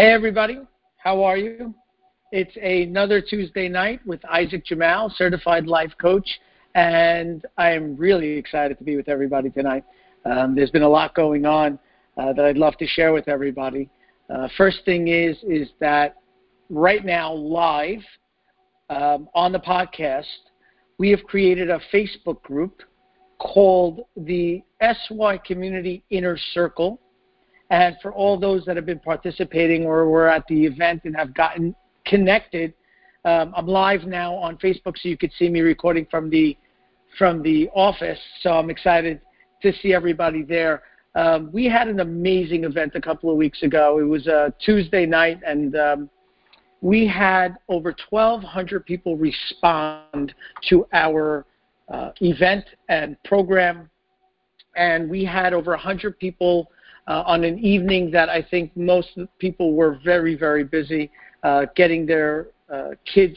Hey, everybody. How are you? It's another Tuesday night with Isaac Jamal, certified life coach, and I am really excited to be with everybody tonight. Um, there's been a lot going on uh, that I'd love to share with everybody. Uh, first thing is is that right now, live um, on the podcast, we have created a Facebook group called the SY Community Inner Circle and for all those that have been participating or were at the event and have gotten connected, um, I'm live now on Facebook, so you could see me recording from the from the office. So I'm excited to see everybody there. Um, we had an amazing event a couple of weeks ago. It was a Tuesday night, and um, we had over 1,200 people respond to our uh, event and program, and we had over 100 people uh, on an evening that I think most people were very, very busy uh, getting their uh, kids.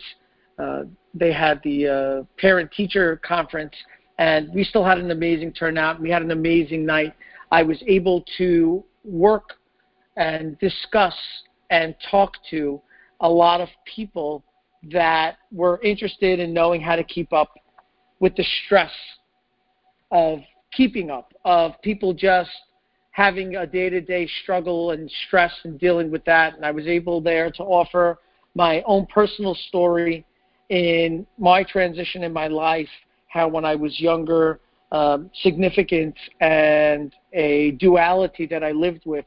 Uh, they had the uh, parent teacher conference, and we still had an amazing turnout. We had an amazing night. I was able to work and discuss and talk to a lot of people that were interested in knowing how to keep up with the stress of keeping up, of people just having a day to day struggle and stress and dealing with that. And I was able there to offer my own personal story in my transition in my life, how when I was younger, um, significance and a duality that I lived with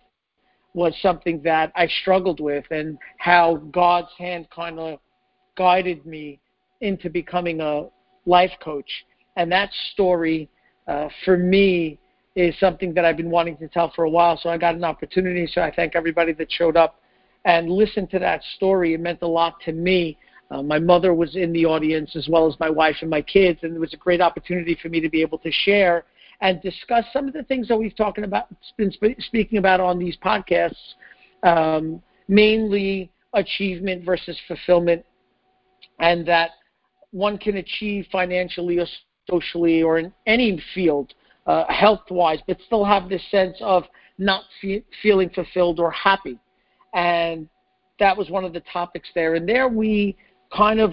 was something that I struggled with, and how God's hand kind of guided me into becoming a life coach. And that story, uh, for me, is something that I've been wanting to tell for a while. So I got an opportunity. So I thank everybody that showed up and listened to that story. It meant a lot to me. Uh, my mother was in the audience as well as my wife and my kids, and it was a great opportunity for me to be able to share and discuss some of the things that we've talking about, been sp- speaking about on these podcasts, um, mainly achievement versus fulfillment, and that one can achieve financially or socially or in any field uh, health wise, but still have this sense of not fe- feeling fulfilled or happy. And that was one of the topics there. And there we kind of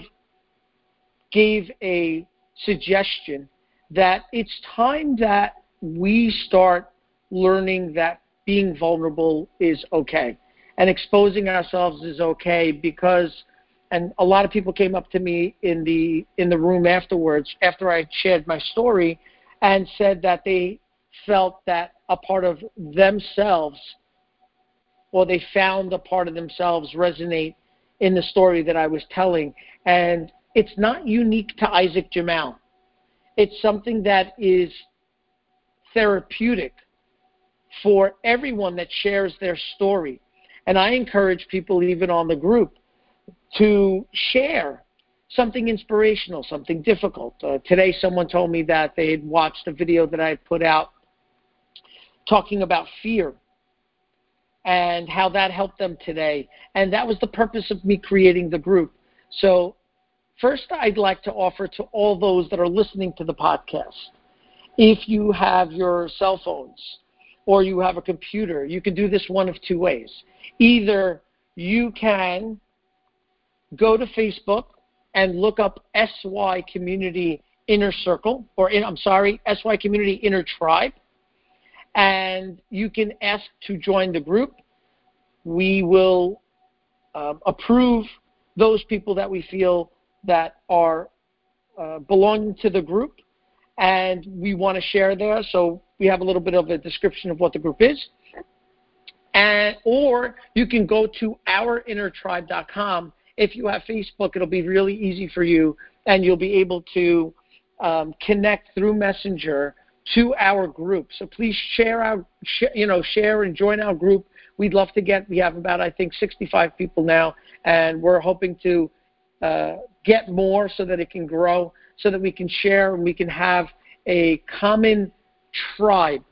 gave a suggestion that it's time that we start learning that being vulnerable is okay and exposing ourselves is okay because and a lot of people came up to me in the in the room afterwards after I shared my story and said that they felt that a part of themselves or they found a part of themselves resonate in the story that I was telling. And it's not unique to Isaac Jamal. It's something that is therapeutic for everyone that shares their story. And I encourage people, even on the group, to share something inspirational, something difficult. Uh, today, someone told me that they had watched a video that I had put out talking about fear and how that helped them today. And that was the purpose of me creating the group. So, first, I'd like to offer to all those that are listening to the podcast if you have your cell phones or you have a computer, you can do this one of two ways. Either you can go to Facebook and look up SY Community Inner Circle, or in, I'm sorry, SY Community Inner Tribe, and you can ask to join the group. We will uh, approve those people that we feel that are uh, belonging to the group, and we want to share there. So we have a little bit of a description of what the group is. And, or you can go to ourinnertribe.com if you have Facebook, it'll be really easy for you, and you'll be able to um, connect through Messenger to our group. So please share our, sh- you know, share and join our group. We'd love to get. We have about I think 65 people now, and we're hoping to uh, get more so that it can grow, so that we can share and we can have a common tribe,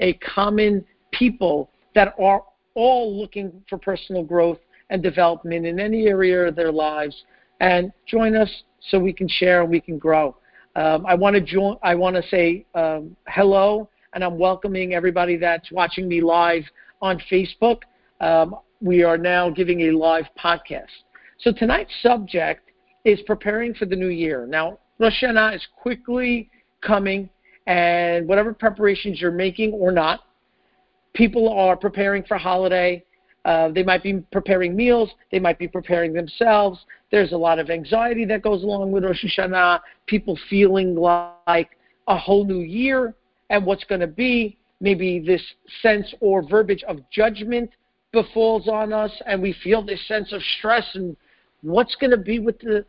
a common people that are all looking for personal growth and development in any area of their lives. And join us so we can share and we can grow. Um, I want to join. I want to say um, hello, and I'm welcoming everybody that's watching me live on Facebook. Um, we are now giving a live podcast. So tonight's subject is preparing for the new year. Now, Rosh Hashanah is quickly coming, and whatever preparations you're making or not, people are preparing for holiday. Uh, they might be preparing meals. They might be preparing themselves. There's a lot of anxiety that goes along with Rosh Hashanah. People feeling like a whole new year and what's going to be. Maybe this sense or verbiage of judgment befalls on us, and we feel this sense of stress and what's going to be with the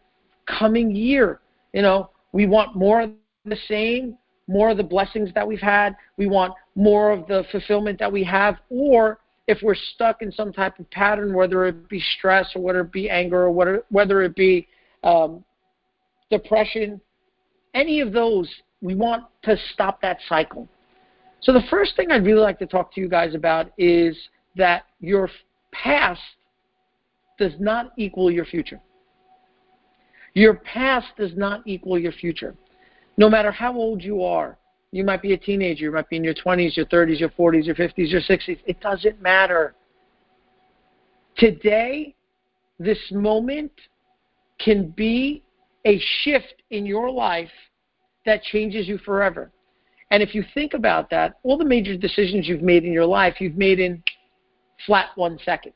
coming year. You know, we want more of the same, more of the blessings that we've had. We want more of the fulfillment that we have, or if we're stuck in some type of pattern, whether it be stress or whether it be anger or whether, whether it be um, depression, any of those, we want to stop that cycle. So the first thing I'd really like to talk to you guys about is that your past does not equal your future. Your past does not equal your future. No matter how old you are, you might be a teenager, you might be in your 20s, your 30s, your 40s, your 50s, your 60s. It doesn't matter. Today, this moment can be a shift in your life that changes you forever. And if you think about that, all the major decisions you've made in your life, you've made in flat one second.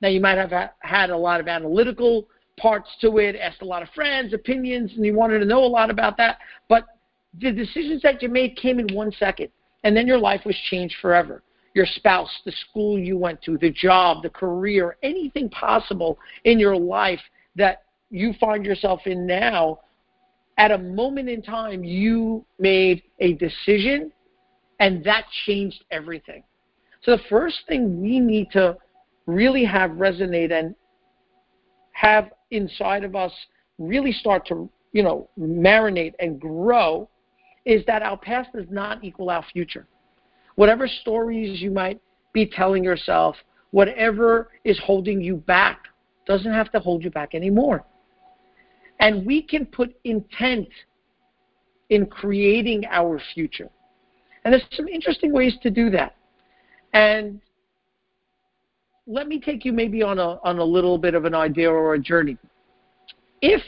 Now, you might have had a lot of analytical parts to it, asked a lot of friends, opinions, and you wanted to know a lot about that. But the decisions that you made came in one second, and then your life was changed forever. Your spouse, the school you went to, the job, the career, anything possible in your life that you find yourself in now, at a moment in time, you made a decision, and that changed everything. So the first thing we need to really have resonate and have inside of us really start to, you know, marinate and grow is that our past does not equal our future. Whatever stories you might be telling yourself, whatever is holding you back, doesn't have to hold you back anymore. And we can put intent in creating our future. And there's some interesting ways to do that. And let me take you maybe on a on a little bit of an idea or a journey. If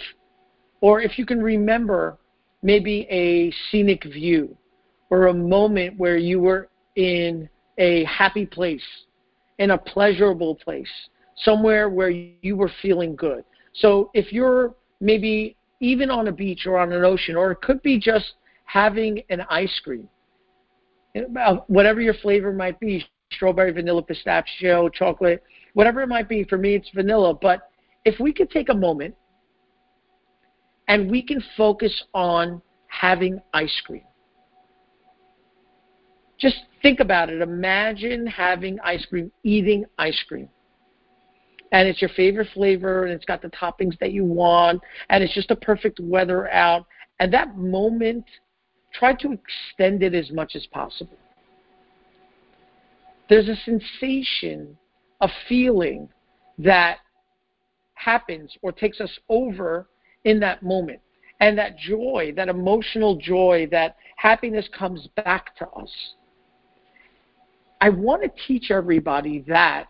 or if you can remember maybe a scenic view or a moment where you were in a happy place, in a pleasurable place, somewhere where you were feeling good. So if you're maybe even on a beach or on an ocean, or it could be just having an ice cream, uh, whatever your flavor might be, strawberry, vanilla, pistachio, chocolate, whatever it might be. For me, it's vanilla. But if we could take a moment and we can focus on having ice cream. Just think about it. Imagine having ice cream, eating ice cream. And it's your favorite flavor, and it's got the toppings that you want, and it's just a perfect weather out. And that moment, try to extend it as much as possible there's a sensation, a feeling that happens or takes us over in that moment. And that joy, that emotional joy, that happiness comes back to us. I want to teach everybody that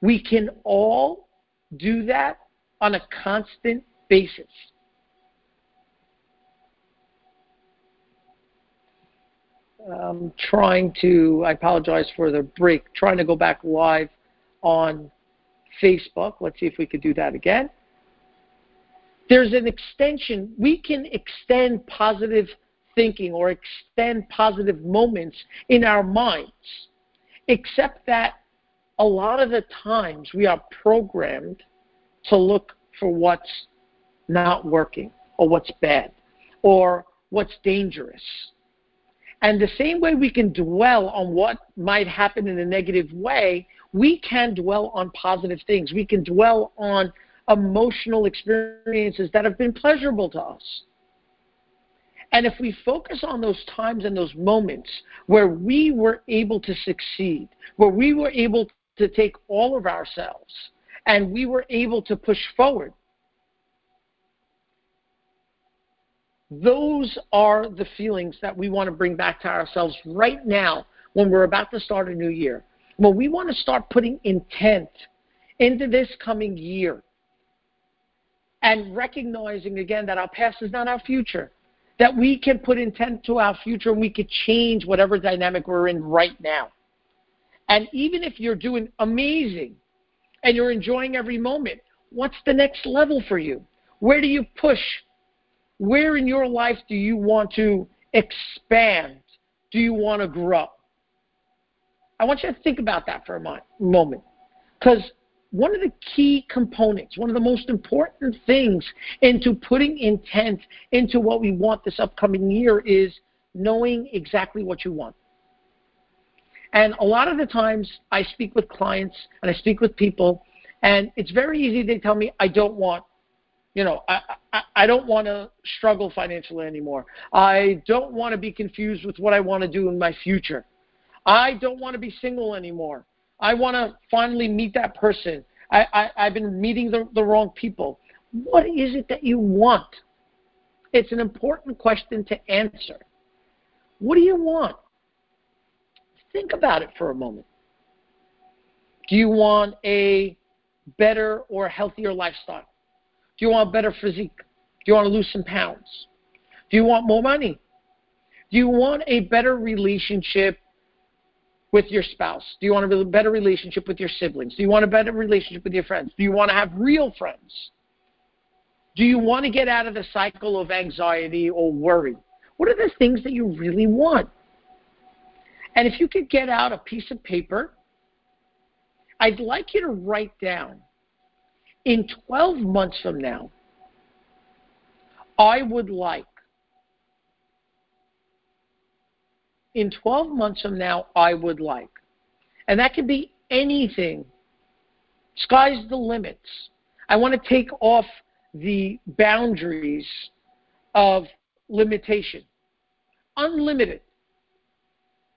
we can all do that on a constant basis. um, trying to, I apologize for the break, trying to go back live on Facebook. Let's see if we could do that again. There's an extension. We can extend positive thinking or extend positive moments in our minds, except that a lot of the times we are programmed to look for what's not working or what's bad or what's dangerous and the same way we can dwell on what might happen in a negative way, we can dwell on positive things. We can dwell on emotional experiences that have been pleasurable to us. And if we focus on those times and those moments where we were able to succeed, where we were able to take all of ourselves and we were able to push forward, Those are the feelings that we want to bring back to ourselves right now when we're about to start a new year. Well, we want to start putting intent into this coming year and recognizing again that our past is not our future, that we can put intent to our future and we could change whatever dynamic we're in right now. And even if you're doing amazing and you're enjoying every moment, what's the next level for you? Where do you push? Where in your life do you want to expand? Do you want to grow? I want you to think about that for a moment. Because one of the key components, one of the most important things into putting intent into what we want this upcoming year is knowing exactly what you want. And a lot of the times I speak with clients and I speak with people, and it's very easy. They tell me, I don't want, you know, I, I, I don't want to struggle financially anymore. I don't want to be confused with what I want to do in my future. I don't want to be single anymore. I want to finally meet that person. I, I, I've been meeting the, the wrong people. What is it that you want? It's an important question to answer. What do you want? Think about it for a moment. Do you want a better or healthier lifestyle? Do you want a better physique? Do you want to lose some pounds? Do you want more money? Do you want a better relationship with your spouse? Do you want a better relationship with your siblings? Do you want a better relationship with your friends? Do you want to have real friends? Do you want to get out of the cycle of anxiety or worry? What are the things that you really want? And if you could get out a piece of paper, I'd like you to write down in 12 months from now, I would like in 12 months from now, I would like. And that could be anything. Sky's the limits. I want to take off the boundaries of limitation. Unlimited.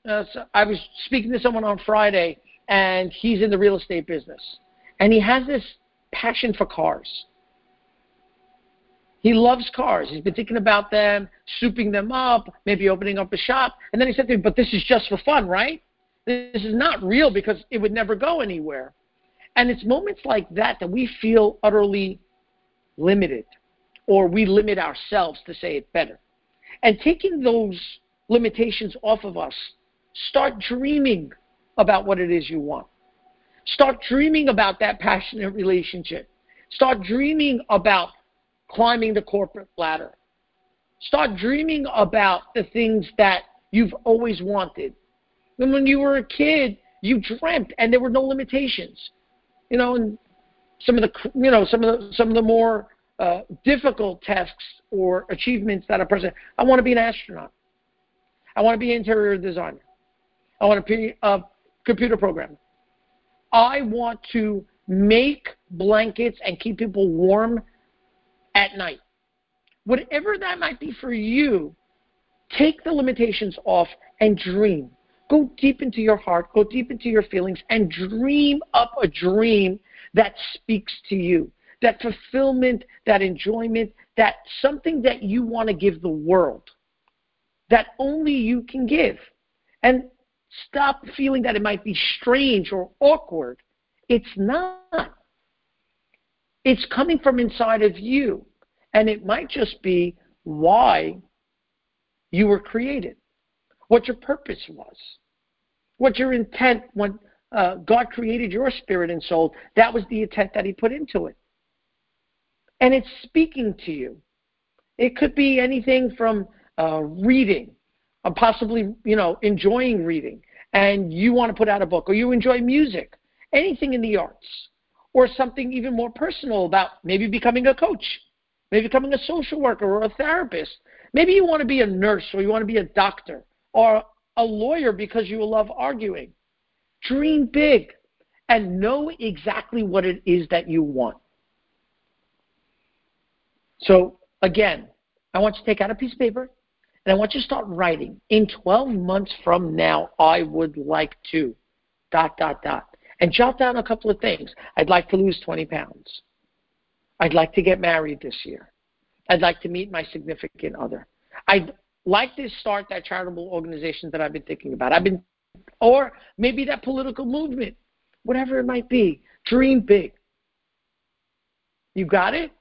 Uh, so I was speaking to someone on Friday, and he's in the real estate business. And he has this passion for cars. He loves cars. He's been thinking about them, souping them up, maybe opening up a shop. And then he said to me, But this is just for fun, right? This is not real because it would never go anywhere. And it's moments like that that we feel utterly limited, or we limit ourselves to say it better. And taking those limitations off of us, start dreaming about what it is you want. Start dreaming about that passionate relationship. Start dreaming about climbing the corporate ladder. Start dreaming about the things that you've always wanted. And when you were a kid, you dreamt, and there were no limitations. You know, and some of the you know some of the some of the more uh, difficult tasks or achievements that a person. I want to be an astronaut. I want to be an interior designer. I want to be a computer programmer. I want to make blankets and keep people warm at night. Whatever that might be for you, take the limitations off and dream. Go deep into your heart, go deep into your feelings, and dream up a dream that speaks to you. That fulfillment, that enjoyment, that something that you want to give the world that only you can give. And stop feeling that it might be strange or awkward. It's not. It's coming from inside of you. And it might just be why you were created, what your purpose was, what your intent when uh, God created your spirit and soul. That was the intent that He put into it. And it's speaking to you. It could be anything from uh, reading, or possibly, you know, enjoying reading, and you want to put out a book, or you enjoy music, anything in the arts or something even more personal about maybe becoming a coach, maybe becoming a social worker or a therapist. Maybe you want to be a nurse or you want to be a doctor or a lawyer because you love arguing. Dream big and know exactly what it is that you want. So, again, I want you to take out a piece of paper and I want you to start writing. In 12 months from now, I would like to, dot, dot, dot and jot down a couple of things. I'd like to lose 20 pounds. I'd like to get married this year. I'd like to meet my significant other. I'd like to start that charitable organization that I've been thinking about. I've been, or maybe that political movement, whatever it might be. Dream big. You got it?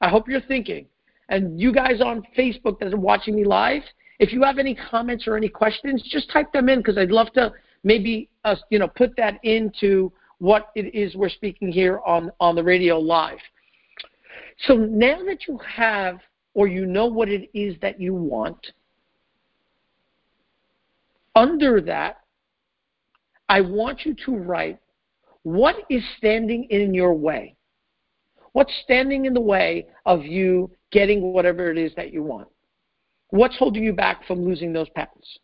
I hope you're thinking. And you guys on Facebook that are watching me live, if you have any comments or any questions, just type them in because I'd love to maybe uh, you know put that into what it is we're speaking here on on the radio live. So now that you have or you know what it is that you want, under that, I want you to write what is standing in your way. What's standing in the way of you getting whatever it is that you want? What's holding you back from losing those pounds?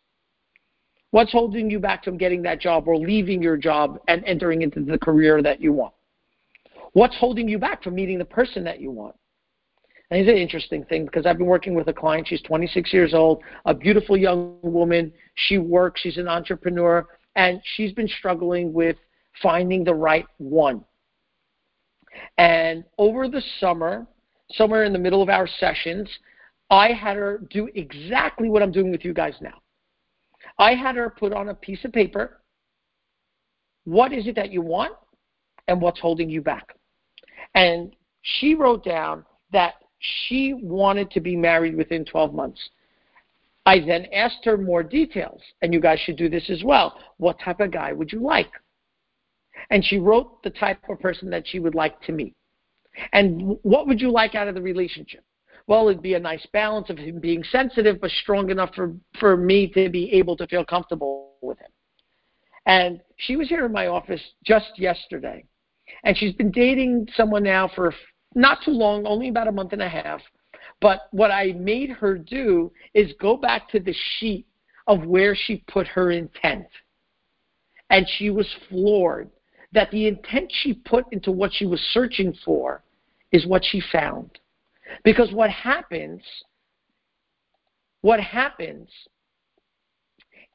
What's holding you back from getting that job or leaving your job and entering into the career that you want? What's holding you back from meeting the person that you want? And it's an interesting thing because I've been working with a client. She's 26 years old, a beautiful young woman. She works, she's an entrepreneur, and she's been struggling with finding the right one. And over the summer, somewhere in the middle of our sessions, I had her do exactly what I'm doing with you guys now. I had her put on a piece of paper what is it that you want and what's holding you back. And she wrote down that she wanted to be married within 12 months. I then asked her more details, and you guys should do this as well. What type of guy would you like? And she wrote the type of person that she would like to meet. And what would you like out of the relationship? Well, it'd be a nice balance of him being sensitive but strong enough for, for me to be able to feel comfortable with him. And she was here in my office just yesterday. And she's been dating someone now for not too long, only about a month and a half. But what I made her do is go back to the sheet of where she put her intent. And she was floored that the intent she put into what she was searching for is what she found. Because what happens, what happens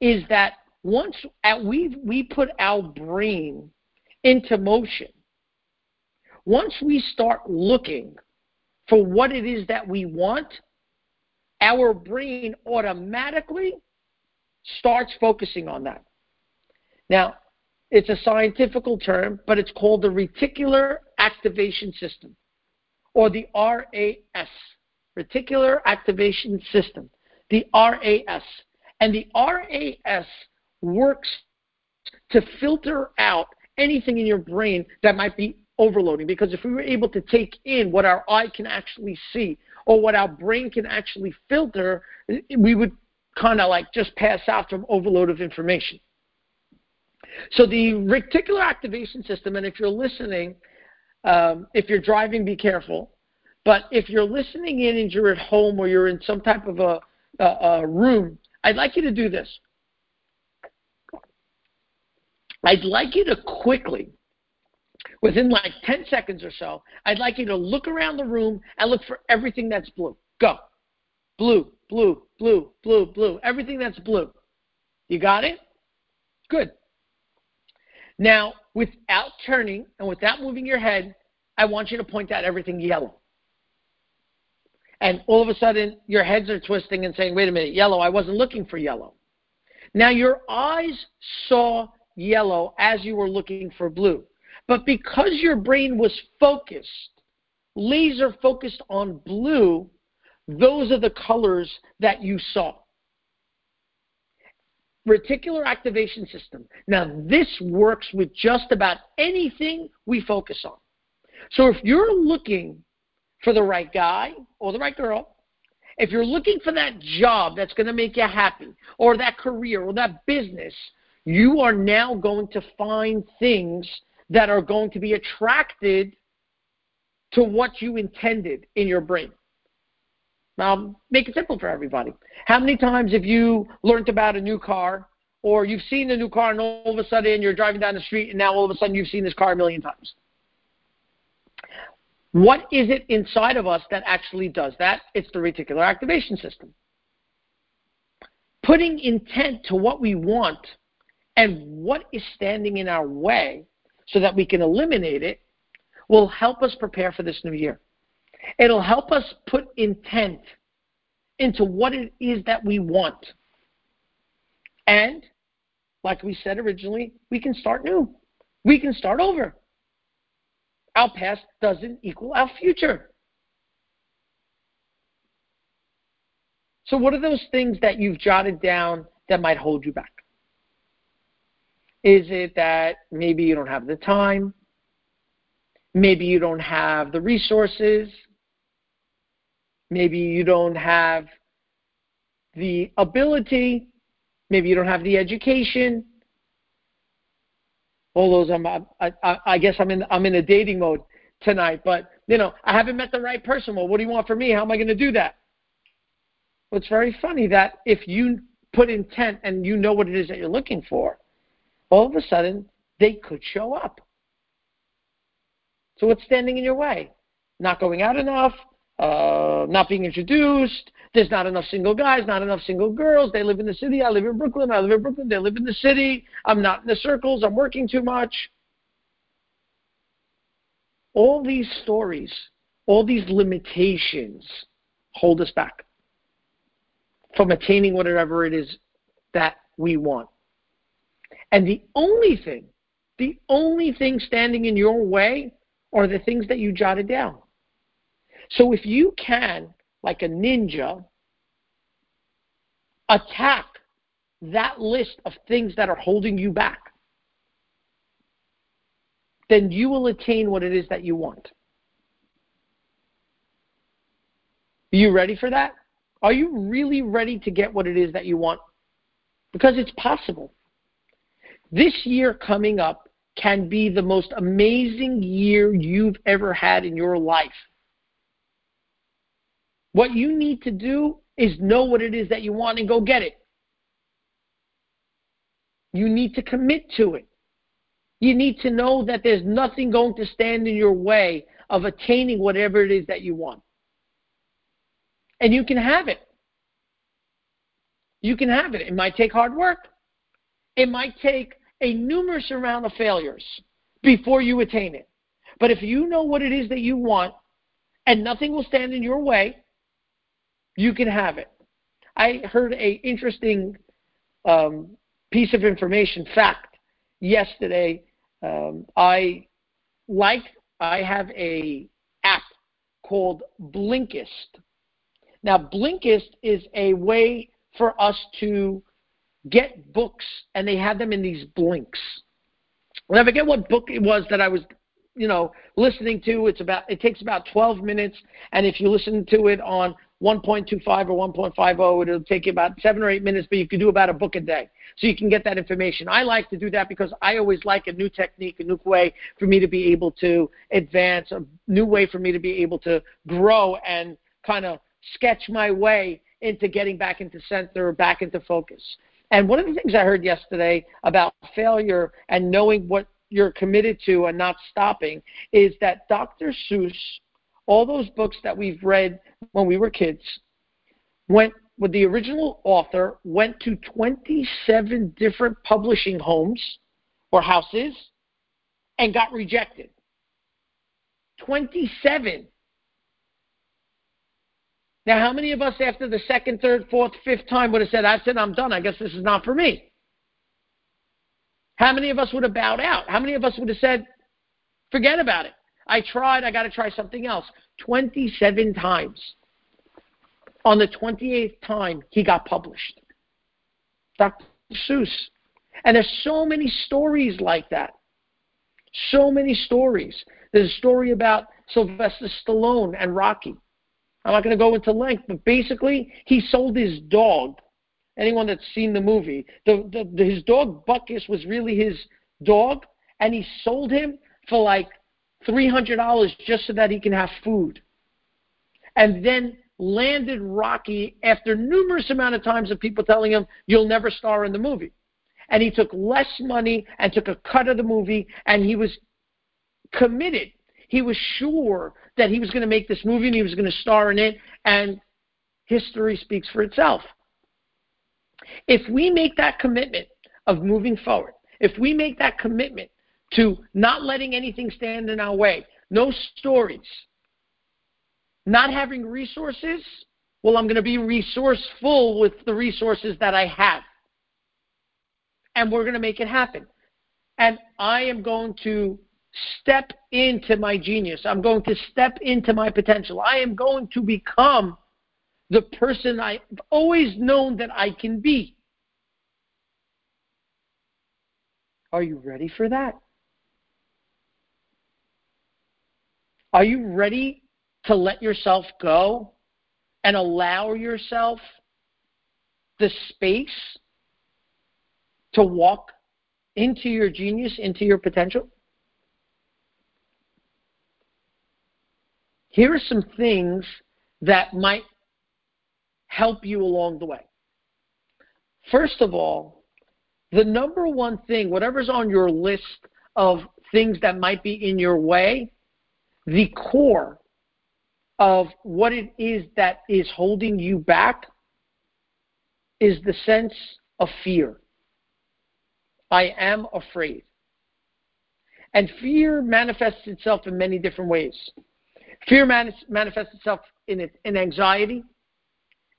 is that once we, we put our brain into motion, once we start looking for what it is that we want, our brain automatically starts focusing on that. Now, it's a scientific term, but it's called the reticular activation system, or the RAS, reticular activation system, the RAS. And the RAS works to filter out anything in your brain that might be overloading. Because if we were able to take in what our eye can actually see or what our brain can actually filter, we would kind of like just pass out from overload of information. So the reticular activation system, and if you're listening, um, if you're driving, be careful. But if you're listening in and you're at home or you're in some type of a, a, a room, I'd like you to do this. I'd like you to quickly, within like 10 seconds or so, I'd like you to look around the room and look for everything that's blue. Go. Blue, blue, blue, blue, blue. Everything that's blue. You got it? Good. Now, without turning and without moving your head, I want you to point out everything yellow. And all of a sudden, your heads are twisting and saying, wait a minute, yellow, I wasn't looking for yellow. Now, your eyes saw yellow as you were looking for blue. But because your brain was focused, laser focused on blue, those are the colors that you saw reticular activation system. Now, this works with just about anything we focus on. So, if you're looking for the right guy or the right girl, if you're looking for that job that's going to make you happy, or that career, or that business, you are now going to find things that are going to be attracted to what you intended in your brain. Now, make it simple for everybody. How many times have you learned about a new car, or you've seen a new car, and all of a sudden you're driving down the street, and now all of a sudden you've seen this car a million times? What is it inside of us that actually does that? It's the reticular activation system. Putting intent to what we want and what is standing in our way so that we can eliminate it will help us prepare for this new year. It'll help us put intent into what it is that we want. And, like we said originally, we can start new. We can start over. our past doesn't equal our future. So, what are those things that you've jotted down that might hold you back? Is it that maybe you don't have the time? Maybe you don't have the resources? Maybe you don't have the ability? Maybe you don't have the education? All those, I'm, I, I, I guess I'm in, I'm in a dating mode tonight, but you know, I haven't met the right person. Well, what do you want from me? How am I going to do that? Well, it's very funny that if you put intent and you know what it is that you're looking for, all of a sudden they could show up. So what's standing in your way? Not going out enough, uh, not being introduced. There's not enough single guys, not enough single girls. They live in the city. I live in Brooklyn. I live in Brooklyn. They live in the city. I'm not in the circles. I'm working too much. All these stories, all these limitations hold us back from attaining whatever it is that we want. And the only thing, the only thing standing in your way are the things that you jotted down. So if you can, like a ninja, attack that list of things that are holding you back, then you will attain what it is that you want. Are you ready for that? Are you really ready to get what it is that you want? Because it's possible. This year coming up can be the most amazing year you've ever had in your life. What you need to do is know what it is that you want and go get it. You need to commit to it. You need to know that there's nothing going to stand in your way of attaining whatever it is that you want and you can have it. You can have it. It might take hard work. It might take a numerous amount of failures before you attain it. But if you know what it is that you want and nothing will stand in your way, you can have it. I heard a interesting um, piece of information, fact, yesterday. Um, I like I have a app called Blinkist. Now, Blinkist is a way for us to get books, and they have them in these blinks. And I forget what book it was that I was, you know, listening to. It's about it takes about 12 minutes, and if you listen to it on 1.25 or 1.50, it'll take you about seven or eight minutes, but you can do about a book a day. So you can get that information. I like to do that because I always like a new technique, a new way for me to be able to advance, a new way for me to be able to grow and kind of sketch my way into getting back into center back into focus. And one of the things I heard yesterday about failure and knowing what you're committed to and not stopping is that Dr. Seuss, all those books that we've read when we were kids, went with the original author, went to 27 different publishing homes or houses and got rejected. 27. Now, how many of us after the second, third, fourth, fifth time would have said, That's it, I'm done. I guess this is not for me? How many of us would have bowed out? How many of us would have said, Forget about it? I tried, I got to try something else. 27 times. On the 28th time, he got published. Dr. Seuss. And there's so many stories like that. So many stories. There's a story about Sylvester Stallone and Rocky. I'm not going to go into length, but basically, he sold his dog. Anyone that's seen the movie, the, the, the, his dog Butkus was really his dog, and he sold him for like three hundred dollars just so that he can have food. And then landed Rocky after numerous amount of times of people telling him you'll never star in the movie. And he took less money and took a cut of the movie, and he was committed he was sure that he was going to make this movie and he was going to star in it, and history speaks for itself. If we make that commitment of moving forward, if we make that commitment to not letting anything stand in our way, no stories, not having resources, well, I'm going to be resourceful with the resources that I have. And we're going to make it happen. And I am going to step into my genius. I'm going to step into my potential. I am going to become the person I've always known that I can be. Are you ready for that? Are you ready to let yourself go and allow yourself the space to walk into your genius, into your potential? Here are some things that might help you along the way. First of all, the number one thing, whatever's on your list of things that might be in your way, the core of what it is that is holding you back is the sense of fear. I am afraid. And fear manifests itself in many different ways. Fear manifests itself in, in anxiety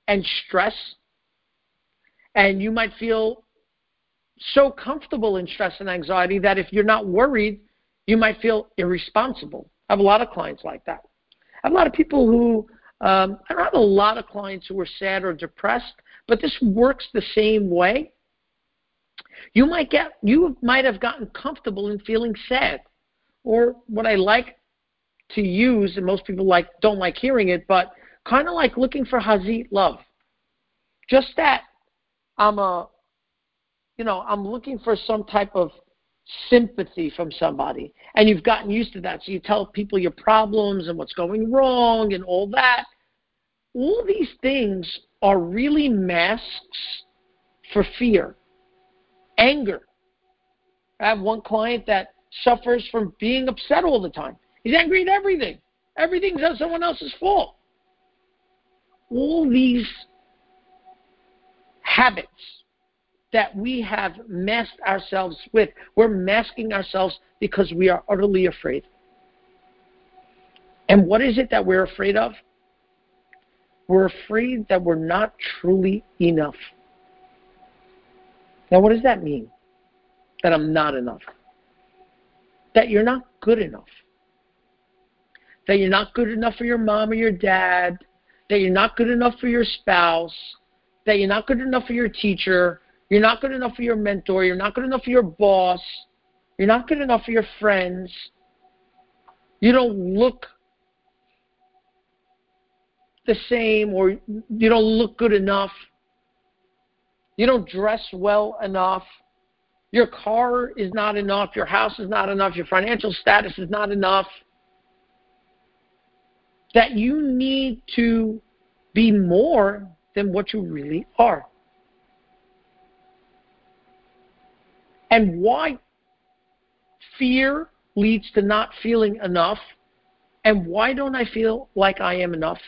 and stress. And you might feel so comfortable in stress and anxiety that if you're not worried, you might feel irresponsible. I have a lot of clients like that. I have a lot of people who, um, I don't have a lot of clients who are sad or depressed, but this works the same way. You might get, you might have gotten comfortable in feeling sad, or what I like to use, and most people like don't like hearing it, but kind of like looking for hazit love. Just that I'm a, you know, I'm looking for some type of sympathy from somebody, and you've gotten used to that. So you tell people your problems and what's going wrong and all that. All these things are really masks for fear, anger. I have one client that suffers from being upset all the time. He's angry at everything. Everything's at someone else's fault. All these habits that we have masked ourselves with, we're masking ourselves because we are utterly afraid. And what is it that we're afraid of? We're afraid that we're not truly enough. Now, what does that mean? That I'm not enough. That you're not good enough that you're not good enough for your mom or your dad, that you're not good enough for your spouse, that you're not good enough for your teacher, you're not good enough for your mentor, you're not good enough for your boss, you're not good enough for your friends, you don't look the same or you don't look good enough, you don't dress well enough. Your car is not enough. Your house is not enough. Your financial status is not enough that you need to be more than what you really are. And why fear leads to not feeling enough, and why don't I feel like I am enough?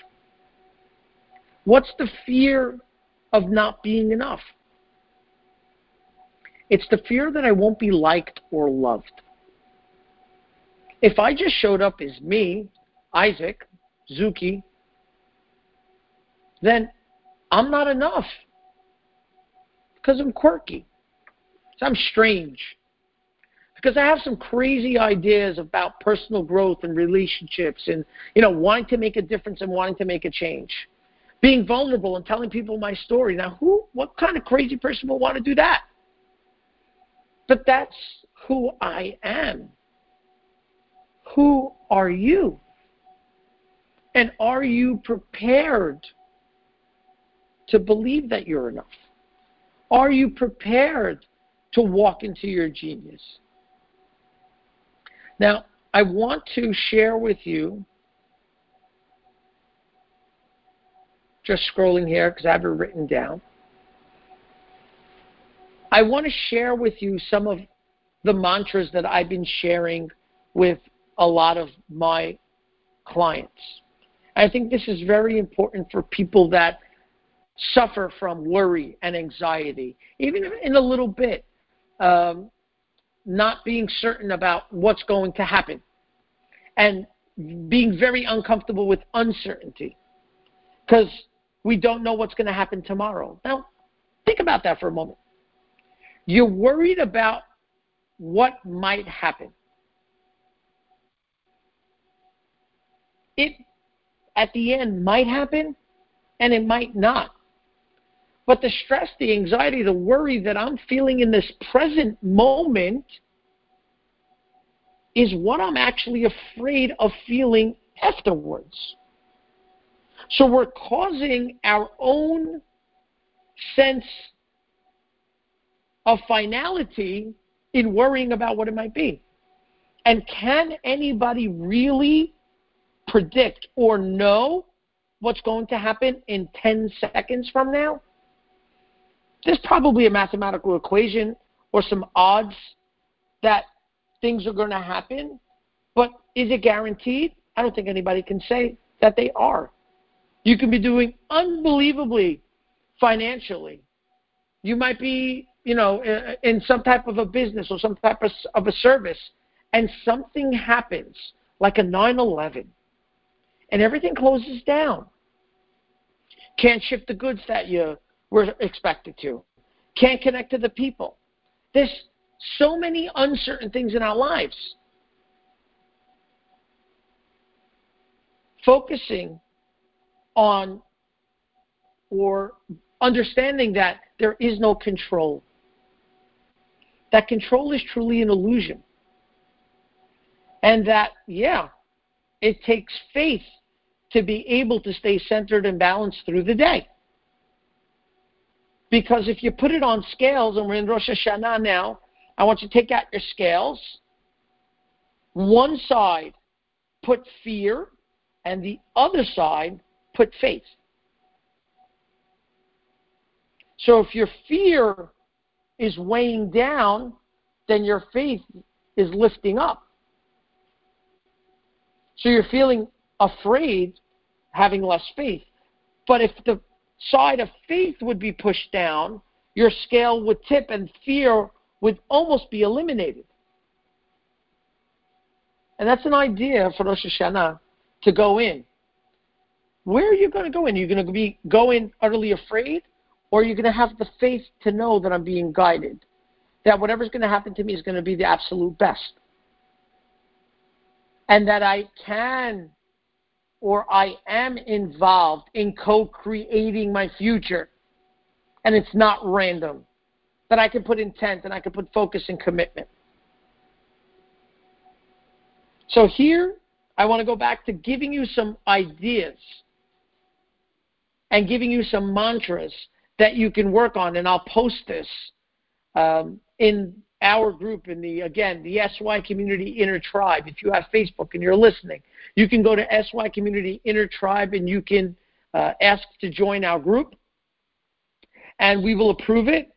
What's the fear of not being enough? It's the fear that I won't be liked or loved. If I just showed up as me, Isaac, Zuki, then I'm not enough because I'm quirky. I'm strange. Because I have some crazy ideas about personal growth and relationships and, you know, wanting to make a difference and wanting to make a change. Being vulnerable and telling people my story. Now, who, what kind of crazy person will want to do that? But that's who I am. Who are you? And are you prepared to believe that you're enough? Are you prepared to walk into your genius? Now, I want to share with you, just scrolling here because I have it written down. I want to share with you some of the mantras that I've been sharing with a lot of my clients. I think this is very important for people that suffer from worry and anxiety, even in a little bit, um, not being certain about what's going to happen and being very uncomfortable with uncertainty because we don't know what's going to happen tomorrow. Now, think about that for a moment. You're worried about what might happen. It, at the end, might happen and it might not. But the stress, the anxiety, the worry that I'm feeling in this present moment is what I'm actually afraid of feeling afterwards. So we're causing our own sense of finality in worrying about what it might be. And can anybody really predict or know what's going to happen in 10 seconds from now? There's probably a mathematical equation or some odds that things are going to happen, but is it guaranteed? I don't think anybody can say that they are. You can be doing unbelievably financially. You might be, you know, in some type of a business or some type of, a service, and something happens, like a 9 11, and everything closes down. Can't ship the goods that you were expected to. Can't connect to the people. There's so many uncertain things in our lives. Focusing on or understanding that there is no control. That control is truly an illusion. And that, yeah, it takes faith to be able to stay centered and balanced through the day. Because if you put it on scales, and we're in Rosh Hashanah now, I want you to take out your scales. One side put fear, and the other side put faith. So if your fear is weighing down, then your faith is lifting up. So you're feeling afraid, having less faith. But if the side of faith would be pushed down, your scale would tip and fear would almost be eliminated. And that's an idea for Rosh Hashanah to go in. Where are you going to go in? Are you going to be going utterly afraid? Or are you going to have the faith to know that I'm being guided? That whatever's going to happen to me is going to be the absolute best. And that I can or I am involved in co creating my future. And it's not random that I can put intent and I can put focus and commitment. So here, I want to go back to giving you some ideas and giving you some mantras that you can work on. And I'll post this um, in our group in the, again, the SY Community Inner Tribe. If you have Facebook and you're listening, you can go to SY Community Inner Tribe and you can uh, ask to join our group. And we will approve it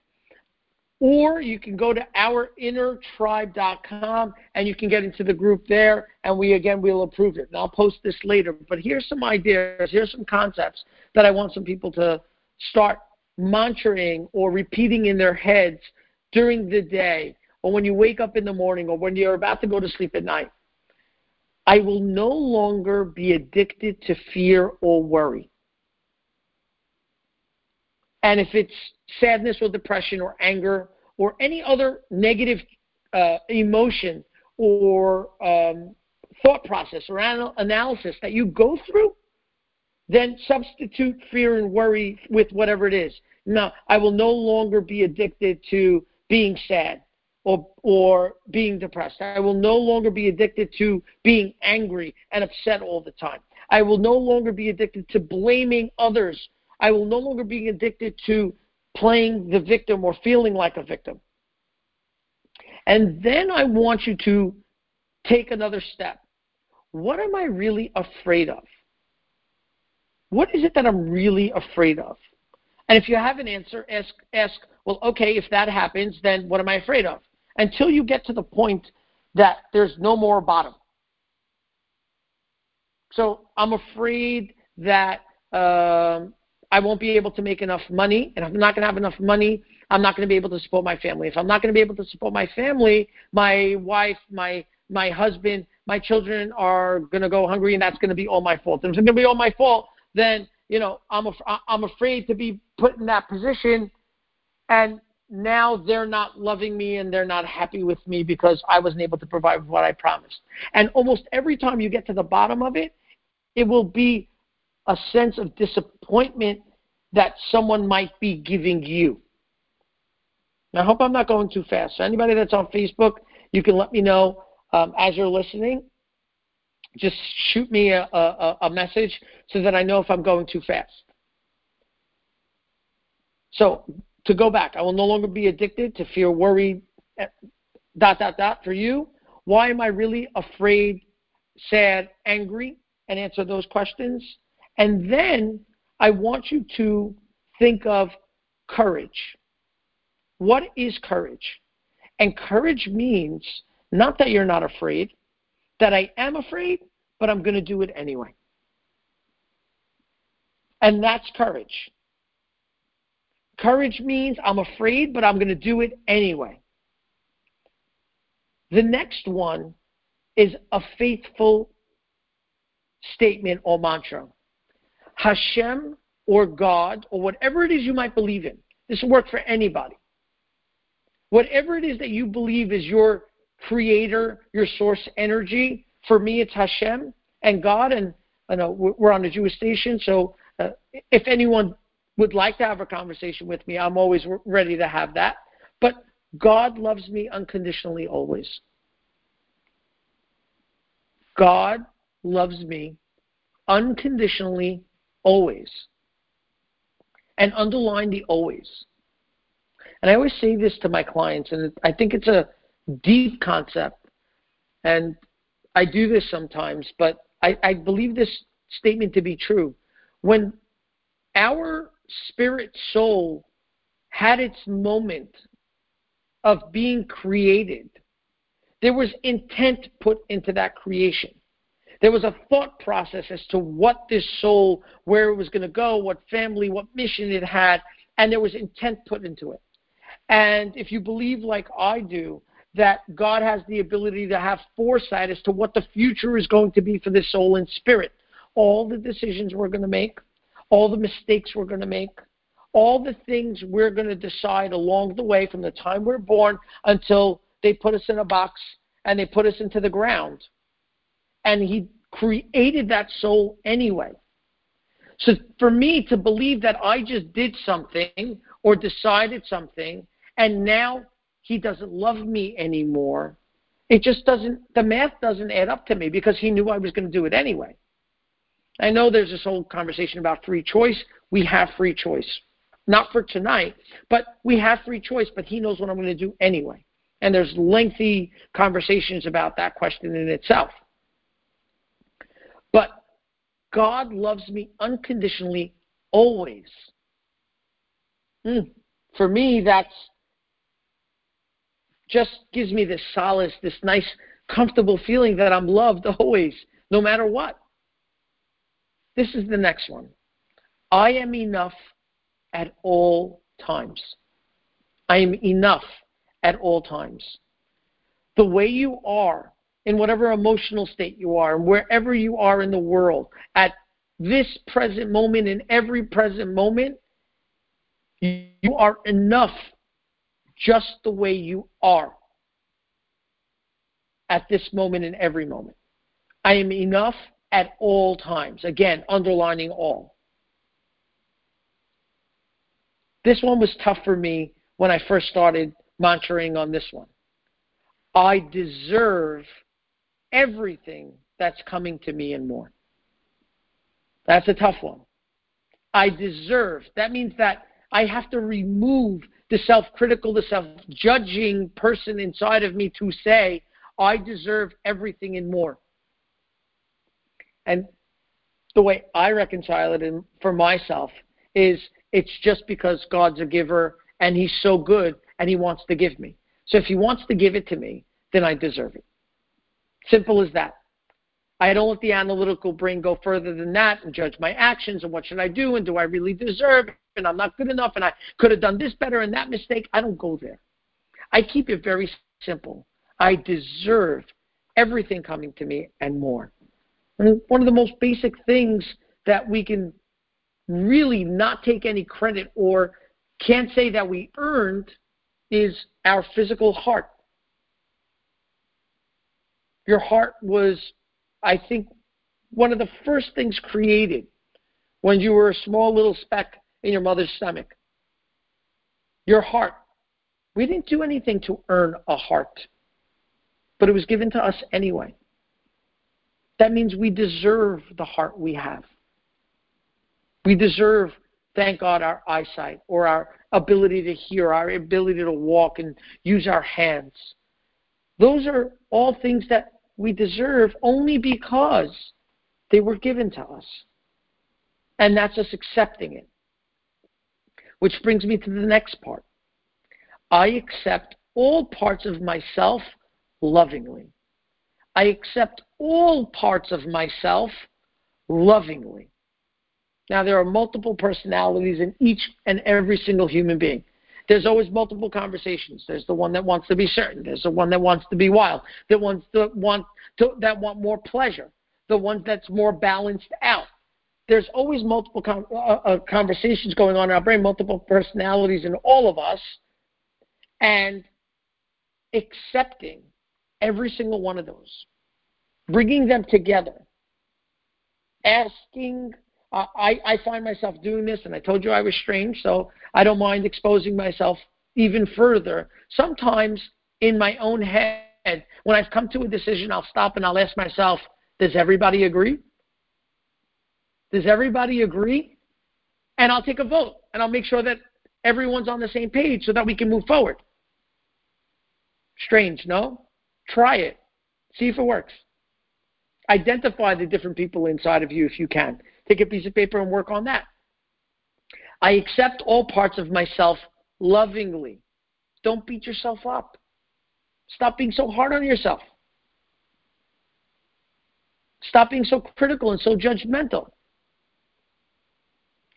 or you can go to ourinnertribe.com and you can get into the group there and we again we'll approve it and i'll post this later but here's some ideas here's some concepts that i want some people to start mantraing or repeating in their heads during the day or when you wake up in the morning or when you're about to go to sleep at night i will no longer be addicted to fear or worry and if it's sadness or depression or anger or any other negative uh, emotion or um, thought process or anal- analysis that you go through, then substitute fear and worry with whatever it is. Now, I will no longer be addicted to being sad or, or being depressed. I will no longer be addicted to being angry and upset all the time. I will no longer be addicted to blaming others. I will no longer be addicted to playing the victim or feeling like a victim. And then I want you to take another step. What am I really afraid of? What is it that I'm really afraid of? And if you have an answer, ask, ask, well, okay, if that happens, then what am I afraid of? Until you get to the point that there's no more bottom. So I'm afraid that um, I won't be able to make enough money, and if I'm not going to have enough money. I'm not going to be able to support my family. If I'm not going to be able to support my family, my wife, my my husband, my children are going to go hungry, and that's going to be all my fault. And if it's going to be all my fault, then you know I'm af- I'm afraid to be put in that position, and now they're not loving me and they're not happy with me because I wasn't able to provide what I promised. And almost every time you get to the bottom of it, it will be a sense of disappointment that someone might be giving you. Now, I hope I'm not going too fast. So anybody that's on Facebook, you can let me know um, as you're listening. Just shoot me a, a, a message so that I know if I'm going too fast. So to go back, I will no longer be addicted to fear, worry, eh, dot, dot, dot. For you, why am I really afraid, sad, angry? And answer those questions. And then I want you to think of courage. What is courage? And courage means not that you're not afraid, that I am afraid, but I'm going to do it anyway. And that's courage. Courage means I'm afraid, but I'm going to do it anyway. The next one is a faithful statement or mantra. Hashem or God or whatever it is you might believe in. This will work for anybody. Whatever it is that you believe is your creator, your source energy, for me it's Hashem and God. And I know we're on a Jewish station, so uh, if anyone would like to have a conversation with me, I'm always ready to have that. But God loves me unconditionally always. God loves me unconditionally always. And underline the always. And I always say this to my clients, and I think it's a deep concept. And I do this sometimes, but I, I believe this statement to be true. When our spirit soul had its moment of being created, there was intent put into that creation. There was a thought process as to what this soul, where it was going to go, what family, what mission it had, and there was intent put into it. And if you believe, like I do, that God has the ability to have foresight as to what the future is going to be for the soul and spirit, all the decisions we're going to make, all the mistakes we're going to make, all the things we're going to decide along the way from the time we're born until they put us in a box and they put us into the ground. And He created that soul anyway. So for me to believe that I just did something or decided something and now He doesn't love me anymore, it just doesn't, the math doesn't add up to me because He knew I was going to do it anyway. I know there's this whole conversation about free choice. We have free choice. Not for tonight, but we have free choice, but he knows what I'm going to do anyway. And there's lengthy conversations about that question in itself. But God loves me unconditionally always. Mm. For me, that's just gives me this solace, this nice, comfortable feeling that I'm loved always, no matter what. This is the next one. I am enough at all times. I am enough at all times. The way you are, in whatever emotional state you are, and wherever you are in the world, at this present moment, in every present moment, you are enough just the way you are at this moment in every moment. I am enough at all times. Again, underlining all. This one was tough for me when I first started monitoring on this one. I deserve everything that's coming to me and more. That's a tough one. I deserve. That means that I have to remove the self critical, the self judging person inside of me to say, I deserve everything and more. And the way I reconcile it in, for myself is it's just because God's a giver and He's so good and He wants to give me. So if He wants to give it to me, then I deserve it. Simple as that. I don't let the analytical brain go further than that and judge my actions and what should I do and do I really deserve and I'm not good enough and I could have done this better and that mistake. I don't go there. I keep it very simple. I deserve everything coming to me and more. One of the most basic things that we can really not take any credit or can't say that we earned is our physical heart. Your heart was, I think, one of the first things created when you were a small little speck in your mother's stomach. Your heart. We didn't do anything to earn a heart, but it was given to us anyway. That means we deserve the heart we have. We deserve, thank God, our eyesight or our ability to hear, our ability to walk and use our hands. Those are all things that we deserve only because they were given to us. And that's us accepting it. Which brings me to the next part. I accept all parts of myself lovingly. I accept all parts of myself lovingly. Now, there are multiple personalities in each and every single human being. There's always multiple conversations. There's the one that wants to be certain. There's the one that wants to be wild. That wants to want to, that want more pleasure. The one that's more balanced out. There's always multiple com- uh, uh, conversations going on in our brain, multiple personalities in all of us, and accepting every single one of those, bringing them together, asking I, I find myself doing this, and I told you I was strange, so I don't mind exposing myself even further. Sometimes in my own head, when I've come to a decision, I'll stop and I'll ask myself, does everybody agree? Does everybody agree? And I'll take a vote and I'll make sure that everyone's on the same page so that we can move forward. Strange, no? Try it. See if it works. Identify the different people inside of you if you can. Take a piece of paper and work on that. I accept all parts of myself lovingly. Don't beat yourself up. Stop being so hard on yourself. Stop being so critical and so judgmental.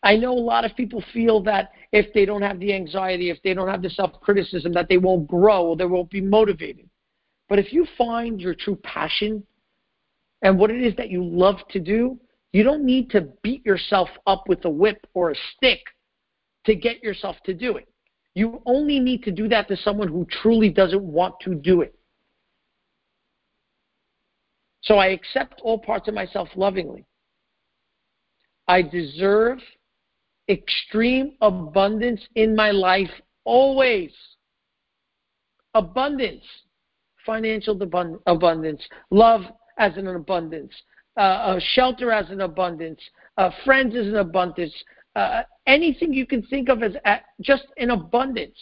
I know a lot of people feel that if they don't have the anxiety, if they don't have the self criticism, that they won't grow or they won't be motivated. But if you find your true passion and what it is that you love to do, you don't need to beat yourself up with a whip or a stick to get yourself to do it. You only need to do that to someone who truly doesn't want to do it. So I accept all parts of myself lovingly. I deserve extreme abundance in my life always. Abundance, financial abundance, love as an abundance, uh, uh, shelter as an abundance, uh, friends as an abundance, uh, anything you can think of as just an abundance.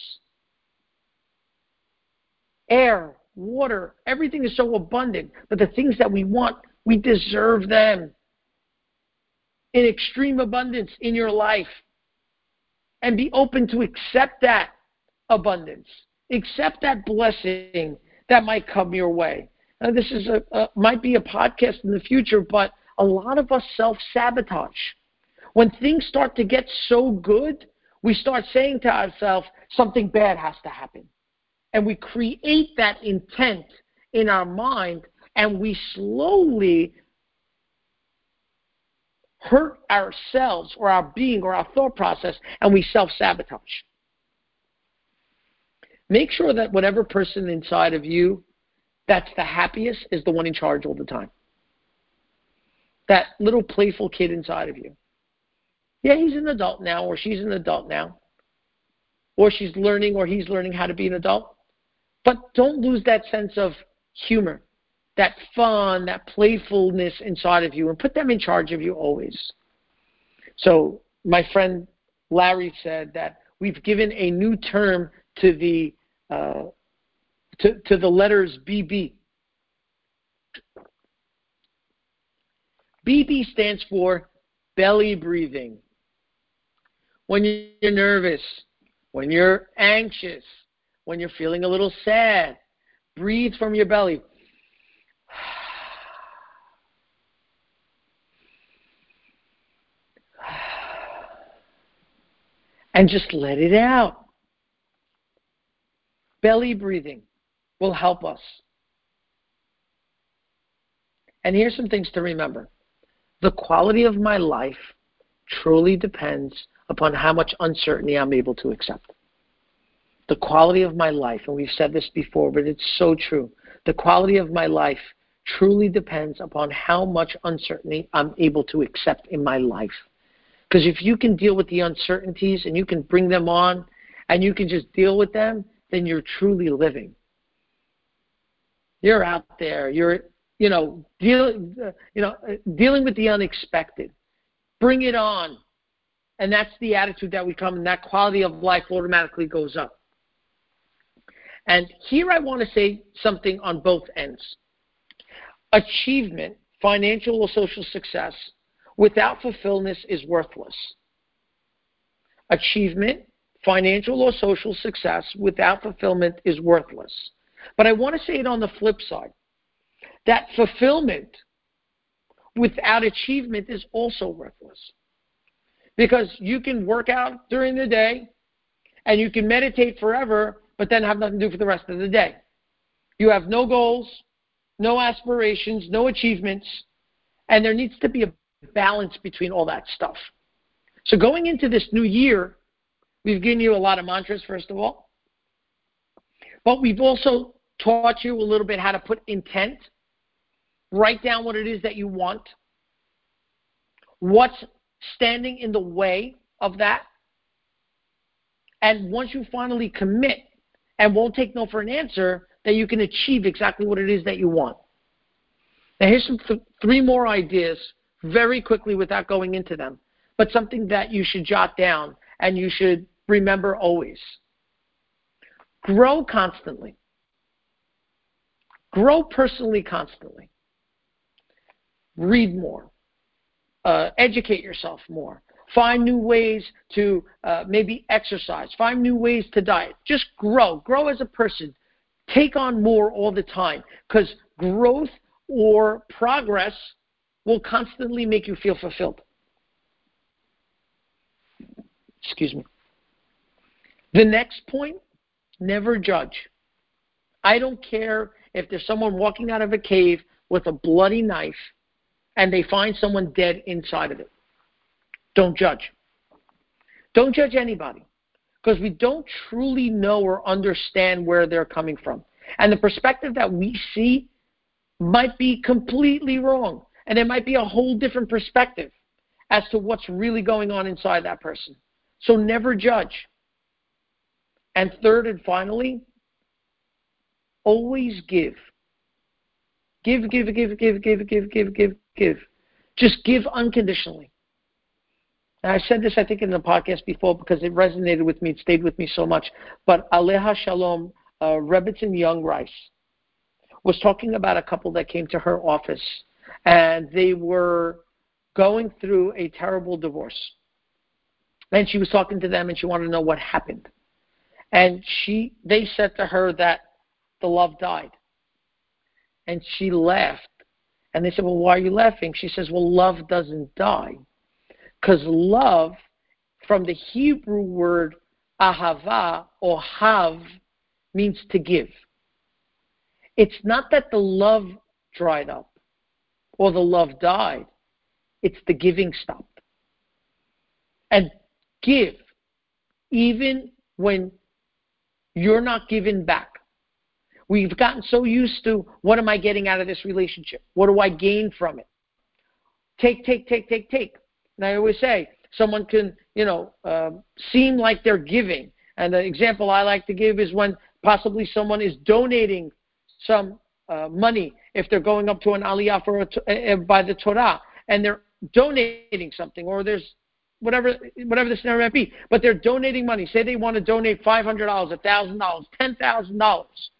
Air, water, everything is so abundant. But the things that we want, we deserve them in extreme abundance in your life. And be open to accept that abundance, accept that blessing that might come your way. Now, this is a, a might be a podcast in the future, but a lot of us self sabotage. When things start to get so good, we start saying to ourselves, something bad has to happen. And we create that intent in our mind, and we slowly hurt ourselves or our being or our thought process, and we self sabotage. Make sure that whatever person inside of you that's the happiest is the one in charge all the time. That little playful kid inside of you. Yeah, he's an adult now, or she's an adult now, or she's learning, or he's learning how to be an adult. But don't lose that sense of humor, that fun, that playfulness inside of you, and put them in charge of you always. So, my friend Larry said that we've given a new term to the uh, to, to the letters BB. BB stands for belly breathing. When you're nervous, when you're anxious, when you're feeling a little sad, breathe from your belly. And just let it out. Belly breathing will help us. And here's some things to remember the quality of my life truly depends upon how much uncertainty I'm able to accept. The quality of my life, and we've said this before, but it's so true. The quality of my life truly depends upon how much uncertainty I'm able to accept in my life. Because if you can deal with the uncertainties and you can bring them on and you can just deal with them, then you're truly living. You're out there. You're, you know, dealing, uh, you know, uh, dealing with the unexpected. Bring it on, and that's the attitude that we come, and that quality of life automatically goes up. And here I want to say something on both ends. Achievement, financial or social success, without fulfillment is worthless. Achievement, financial or social success, without fulfillment is worthless. But I want to say it on the flip side that fulfillment without achievement is also worthless. Because you can work out during the day and you can meditate forever, but then have nothing to do for the rest of the day. You have no goals, no aspirations, no achievements, and there needs to be a balance between all that stuff. So going into this new year, we've given you a lot of mantras, first of all, but we've also taught you a little bit how to put intent, write down what it is that you want, what's standing in the way of that, and once you finally commit and won't take no for an answer, then you can achieve exactly what it is that you want. Now, here's some th- three more ideas very quickly without going into them, but something that you should jot down and you should remember always. Grow constantly. Grow personally constantly. Read more. Uh, educate yourself more. Find new ways to uh, maybe exercise. Find new ways to diet. Just grow. Grow as a person. Take on more all the time because growth or progress will constantly make you feel fulfilled. Excuse me. The next point never judge. I don't care if there's someone walking out of a cave with a bloody knife and they find someone dead inside of it. Don't judge. Don't judge anybody because we don't truly know or understand where they're coming from. And the perspective that we see might be completely wrong. And it might be a whole different perspective as to what's really going on inside that person. So never judge. And third and finally, always give. Give, give, give, give, give, give, give, give, give. Just give unconditionally. And I said this, I think, in the podcast before because it resonated with me. It stayed with me so much. But Aleha Shalom, uh, Rebbetzin Jungreis, was talking about a couple that came to her office, and they were going through a terrible divorce. And she was talking to them, and she wanted to know what happened. And she, they said to her that the love died. And she laughed. And they said, Well, why are you laughing? She says, Well, love doesn't die. Because love, from the Hebrew word ahava or hav, means to give. It's not that the love dried up or the love died, it's the giving stopped. And give, even when you're not giving back. We've gotten so used to what am I getting out of this relationship? What do I gain from it? Take, take, take, take, take. And I always say, someone can, you know, uh, seem like they're giving. And the example I like to give is when possibly someone is donating some uh, money if they're going up to an aliyah for a, uh, by the Torah and they're donating something, or there's whatever whatever the scenario might be, but they're donating money. Say they want to donate five hundred dollars, a thousand dollars, ten thousand dollars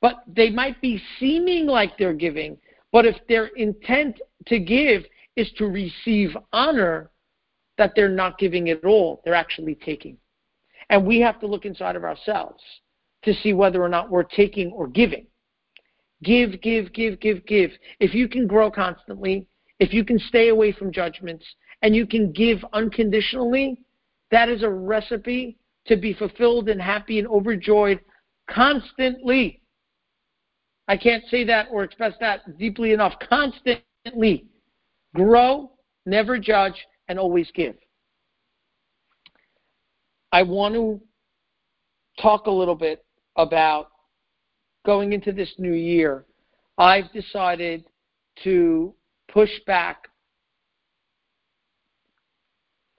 but they might be seeming like they're giving, but if their intent to give is to receive honor, that they're not giving at all, they're actually taking. And we have to look inside of ourselves to see whether or not we're taking or giving. Give, give, give, give, give. If you can grow constantly, if you can stay away from judgments, and you can give unconditionally, that is a recipe to be fulfilled and happy and overjoyed constantly. I can't say that or express that deeply enough. Constantly grow, never judge, and always give. I want to talk a little bit about going into this new year. I've decided to push back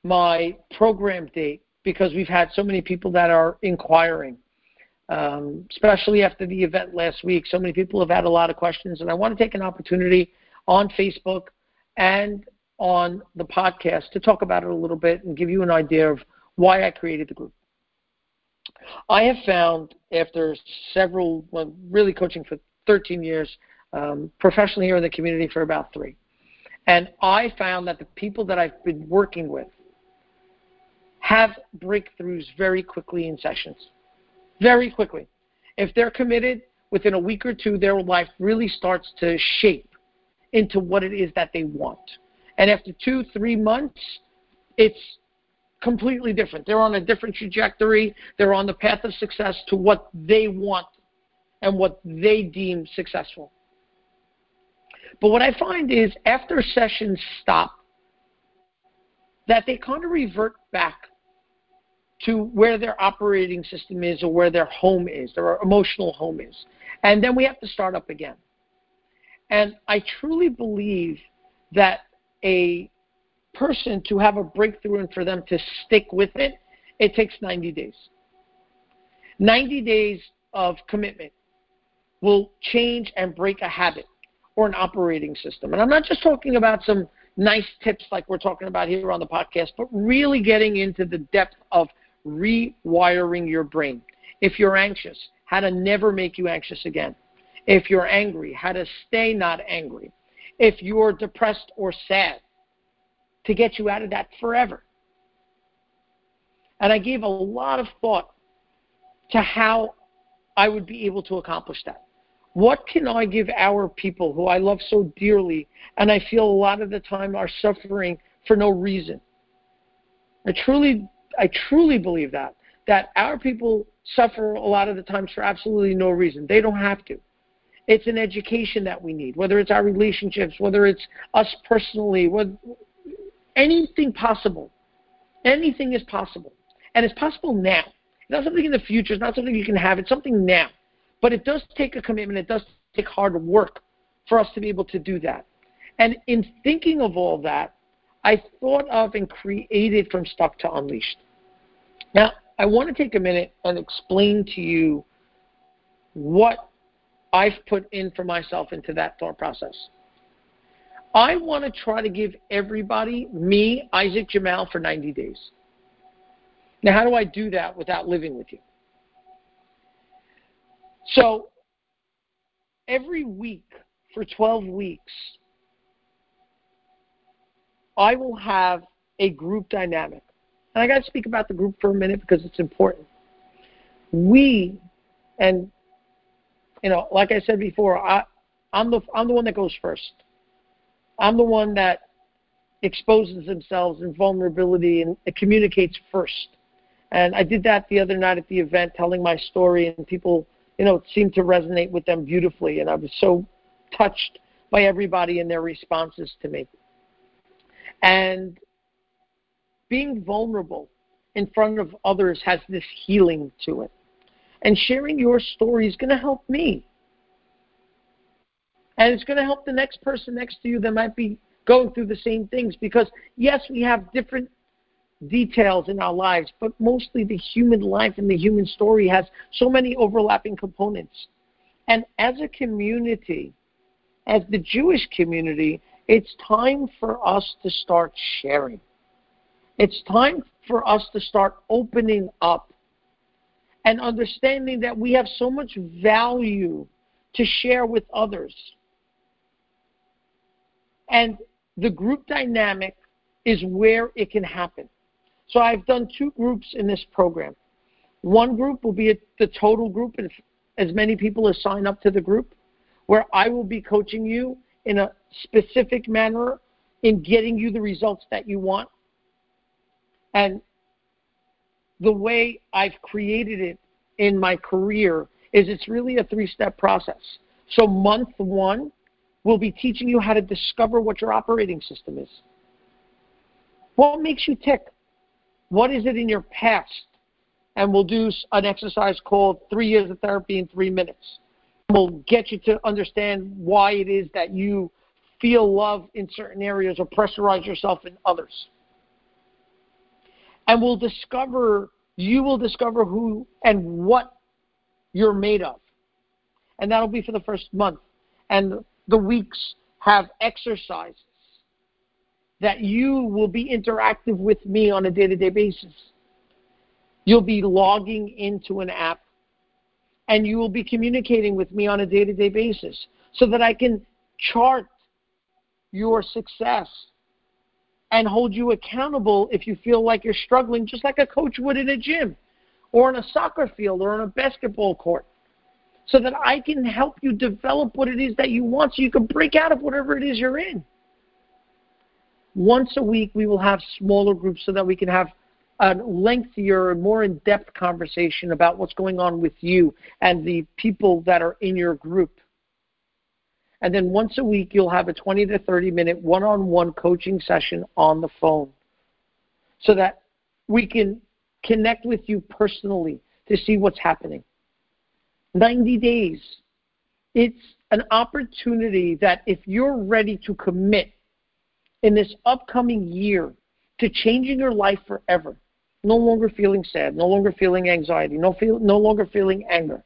my program date because we've had so many people that are inquiring, um, especially after the event last week. So many people have had a lot of questions, and I want to take an opportunity on Facebook and on the podcast to talk about it a little bit and give you an idea of why I created the group. I have found after several, well, really coaching for 13 years, um, professionally here in the community for about three. And I found that the people that I've been working with have breakthroughs very quickly in sessions. Very quickly. If they're committed, within a week or two, their life really starts to shape into what it is that they want. And after two, three months, it's completely different. They're on a different trajectory. They're on the path of success to what they want and what they deem successful. But what I find is after sessions stop, that they kind of revert back to where their operating system is or where their home is, their emotional home is. And then we have to start up again. And I truly believe that a person to have a breakthrough and for them to stick with it, it takes 90 days. 90 days of commitment will change and break a habit or an operating system. And I'm not just talking about some nice tips like we're talking about here on the podcast, but really getting into the depth of rewiring your brain. If you're anxious, how to never make you anxious again. If you're angry, how to stay not angry. If you're depressed or sad, to get you out of that forever. And I gave a lot of thought to how I would be able to accomplish that. What can I give our people who I love so dearly and I feel a lot of the time are suffering for no reason? I truly I truly believe that that our people suffer a lot of the times for absolutely no reason. They don't have to. It's an education that we need, whether it's our relationships, whether it's us personally, whether, anything possible. Anything is possible. And it's possible now. It's not something in the future. It's not something you can have. It's something now. But it does take a commitment. It does take hard work for us to be able to do that. And in thinking of all that, I thought of and created from Stuck to Unleashed. Now, I want to take a minute and explain to you what I've put in for myself into that thought process. I want to try to give everybody, me, Isaac Jamal, for 90 days. Now, how do I do that without living with you? So, every week for 12 weeks, I will have a group dynamic. And I got to speak about the group for a minute because it's important. We, and you know, like I said before, I, I'm the I'm the one that goes first. I'm the one that exposes themselves in vulnerability and communicates first. And I did that the other night at the event, telling my story, and people, you know, seemed to resonate with them beautifully. And I was so touched by everybody and their responses to me. And being vulnerable in front of others has this healing to it. And sharing your story is going to help me. And it's going to help the next person next to you that might be going through the same things because, yes, we have different details in our lives, but mostly the human life and the human story has so many overlapping components. And as a community, as the Jewish community, it's time for us to start sharing. It's time for us to start opening up and understanding that we have so much value to share with others. And the group dynamic is where it can happen. So I've done two groups in this program. One group will be the total group, and as many people as sign up to the group, where I will be coaching you in a specific manner in getting you the results that you want. And the way I've created it in my career is it's really a three step process. So, month one, we'll be teaching you how to discover what your operating system is. What makes you tick? What is it in your past? And we'll do an exercise called Three Years of Therapy in Three Minutes. We'll get you to understand why it is that you feel love in certain areas or pressurize yourself in others. And we'll discover, you will discover who and what you're made of. And that'll be for the first month. And the weeks have exercises that you will be interactive with me on a day to day basis. You'll be logging into an app and you will be communicating with me on a day to day basis so that I can chart your success and hold you accountable if you feel like you're struggling, just like a coach would in a gym or in a soccer field or on a basketball court, so that I can help you develop what it is that you want so you can break out of whatever it is you're in. Once a week, we will have smaller groups so that we can have a lengthier, more in depth conversation about what's going on with you and the people that are in your group. And then once a week, you'll have a 20 to 30 minute one on one coaching session on the phone so that we can connect with you personally to see what's happening. 90 days. It's an opportunity that if you're ready to commit in this upcoming year to changing your life forever, no longer feeling sad, no longer feeling anxiety, no, feel, no longer feeling anger,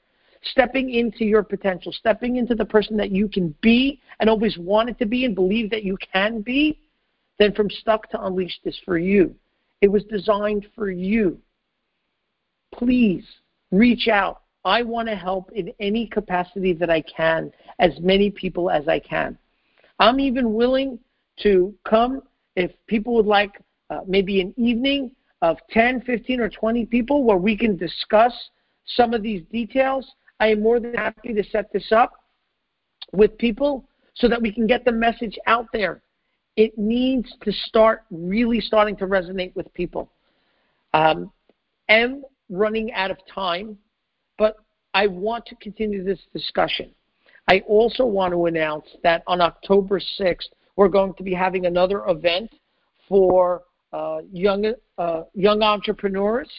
stepping into your potential, stepping into the person that you can be and always wanted to be and believe that you can be, then From Stuck to Unleashed is for you. It was designed for you. Please reach out. I want to help in any capacity that I can, as many people as I can. I'm even willing to come if people would like uh, maybe an evening of 10, 15, or 20 people where we can discuss some of these details I am more than happy to set this up with people so that we can get the message out there. It needs to start really starting to resonate with people. Um, am running out of time, but I want to continue this discussion. I also want to announce that on October 6th, we're going to be having another event for uh, young uh, young entrepreneurs,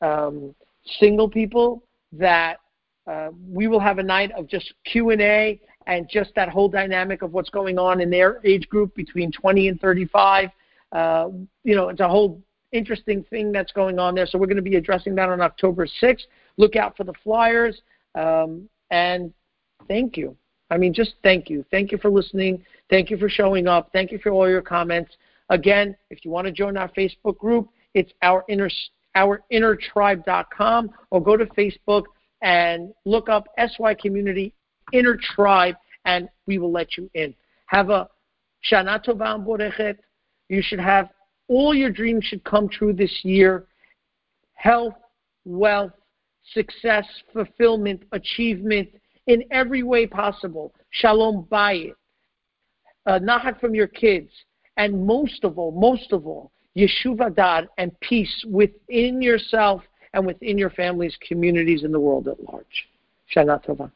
um, single people that uh, we will have a night of just Q&A and just that whole dynamic of what's going on in their age group between 20 and 35. Uh, you know, it's a whole interesting thing that's going on there. So we're going to be addressing that on October 6th. Look out for the flyers. Um, and thank you. I mean, just thank you. Thank you for listening. Thank you for showing up. Thank you for all your comments. Again, if you want to join our Facebook group, it's our inner our innertribe.com or go to Facebook and look up SY Community Inner Tribe, and we will let you in. Have a Shana Tova Borechet. You should have all your dreams should come true this year. Health, wealth, success, fulfillment, achievement in every way possible. Shalom bayit. Uh, nahat from your kids. And most of all, most of all, yishuv hadaat and peace within yourself and within your families, communities, and the world at large. Shana Tova.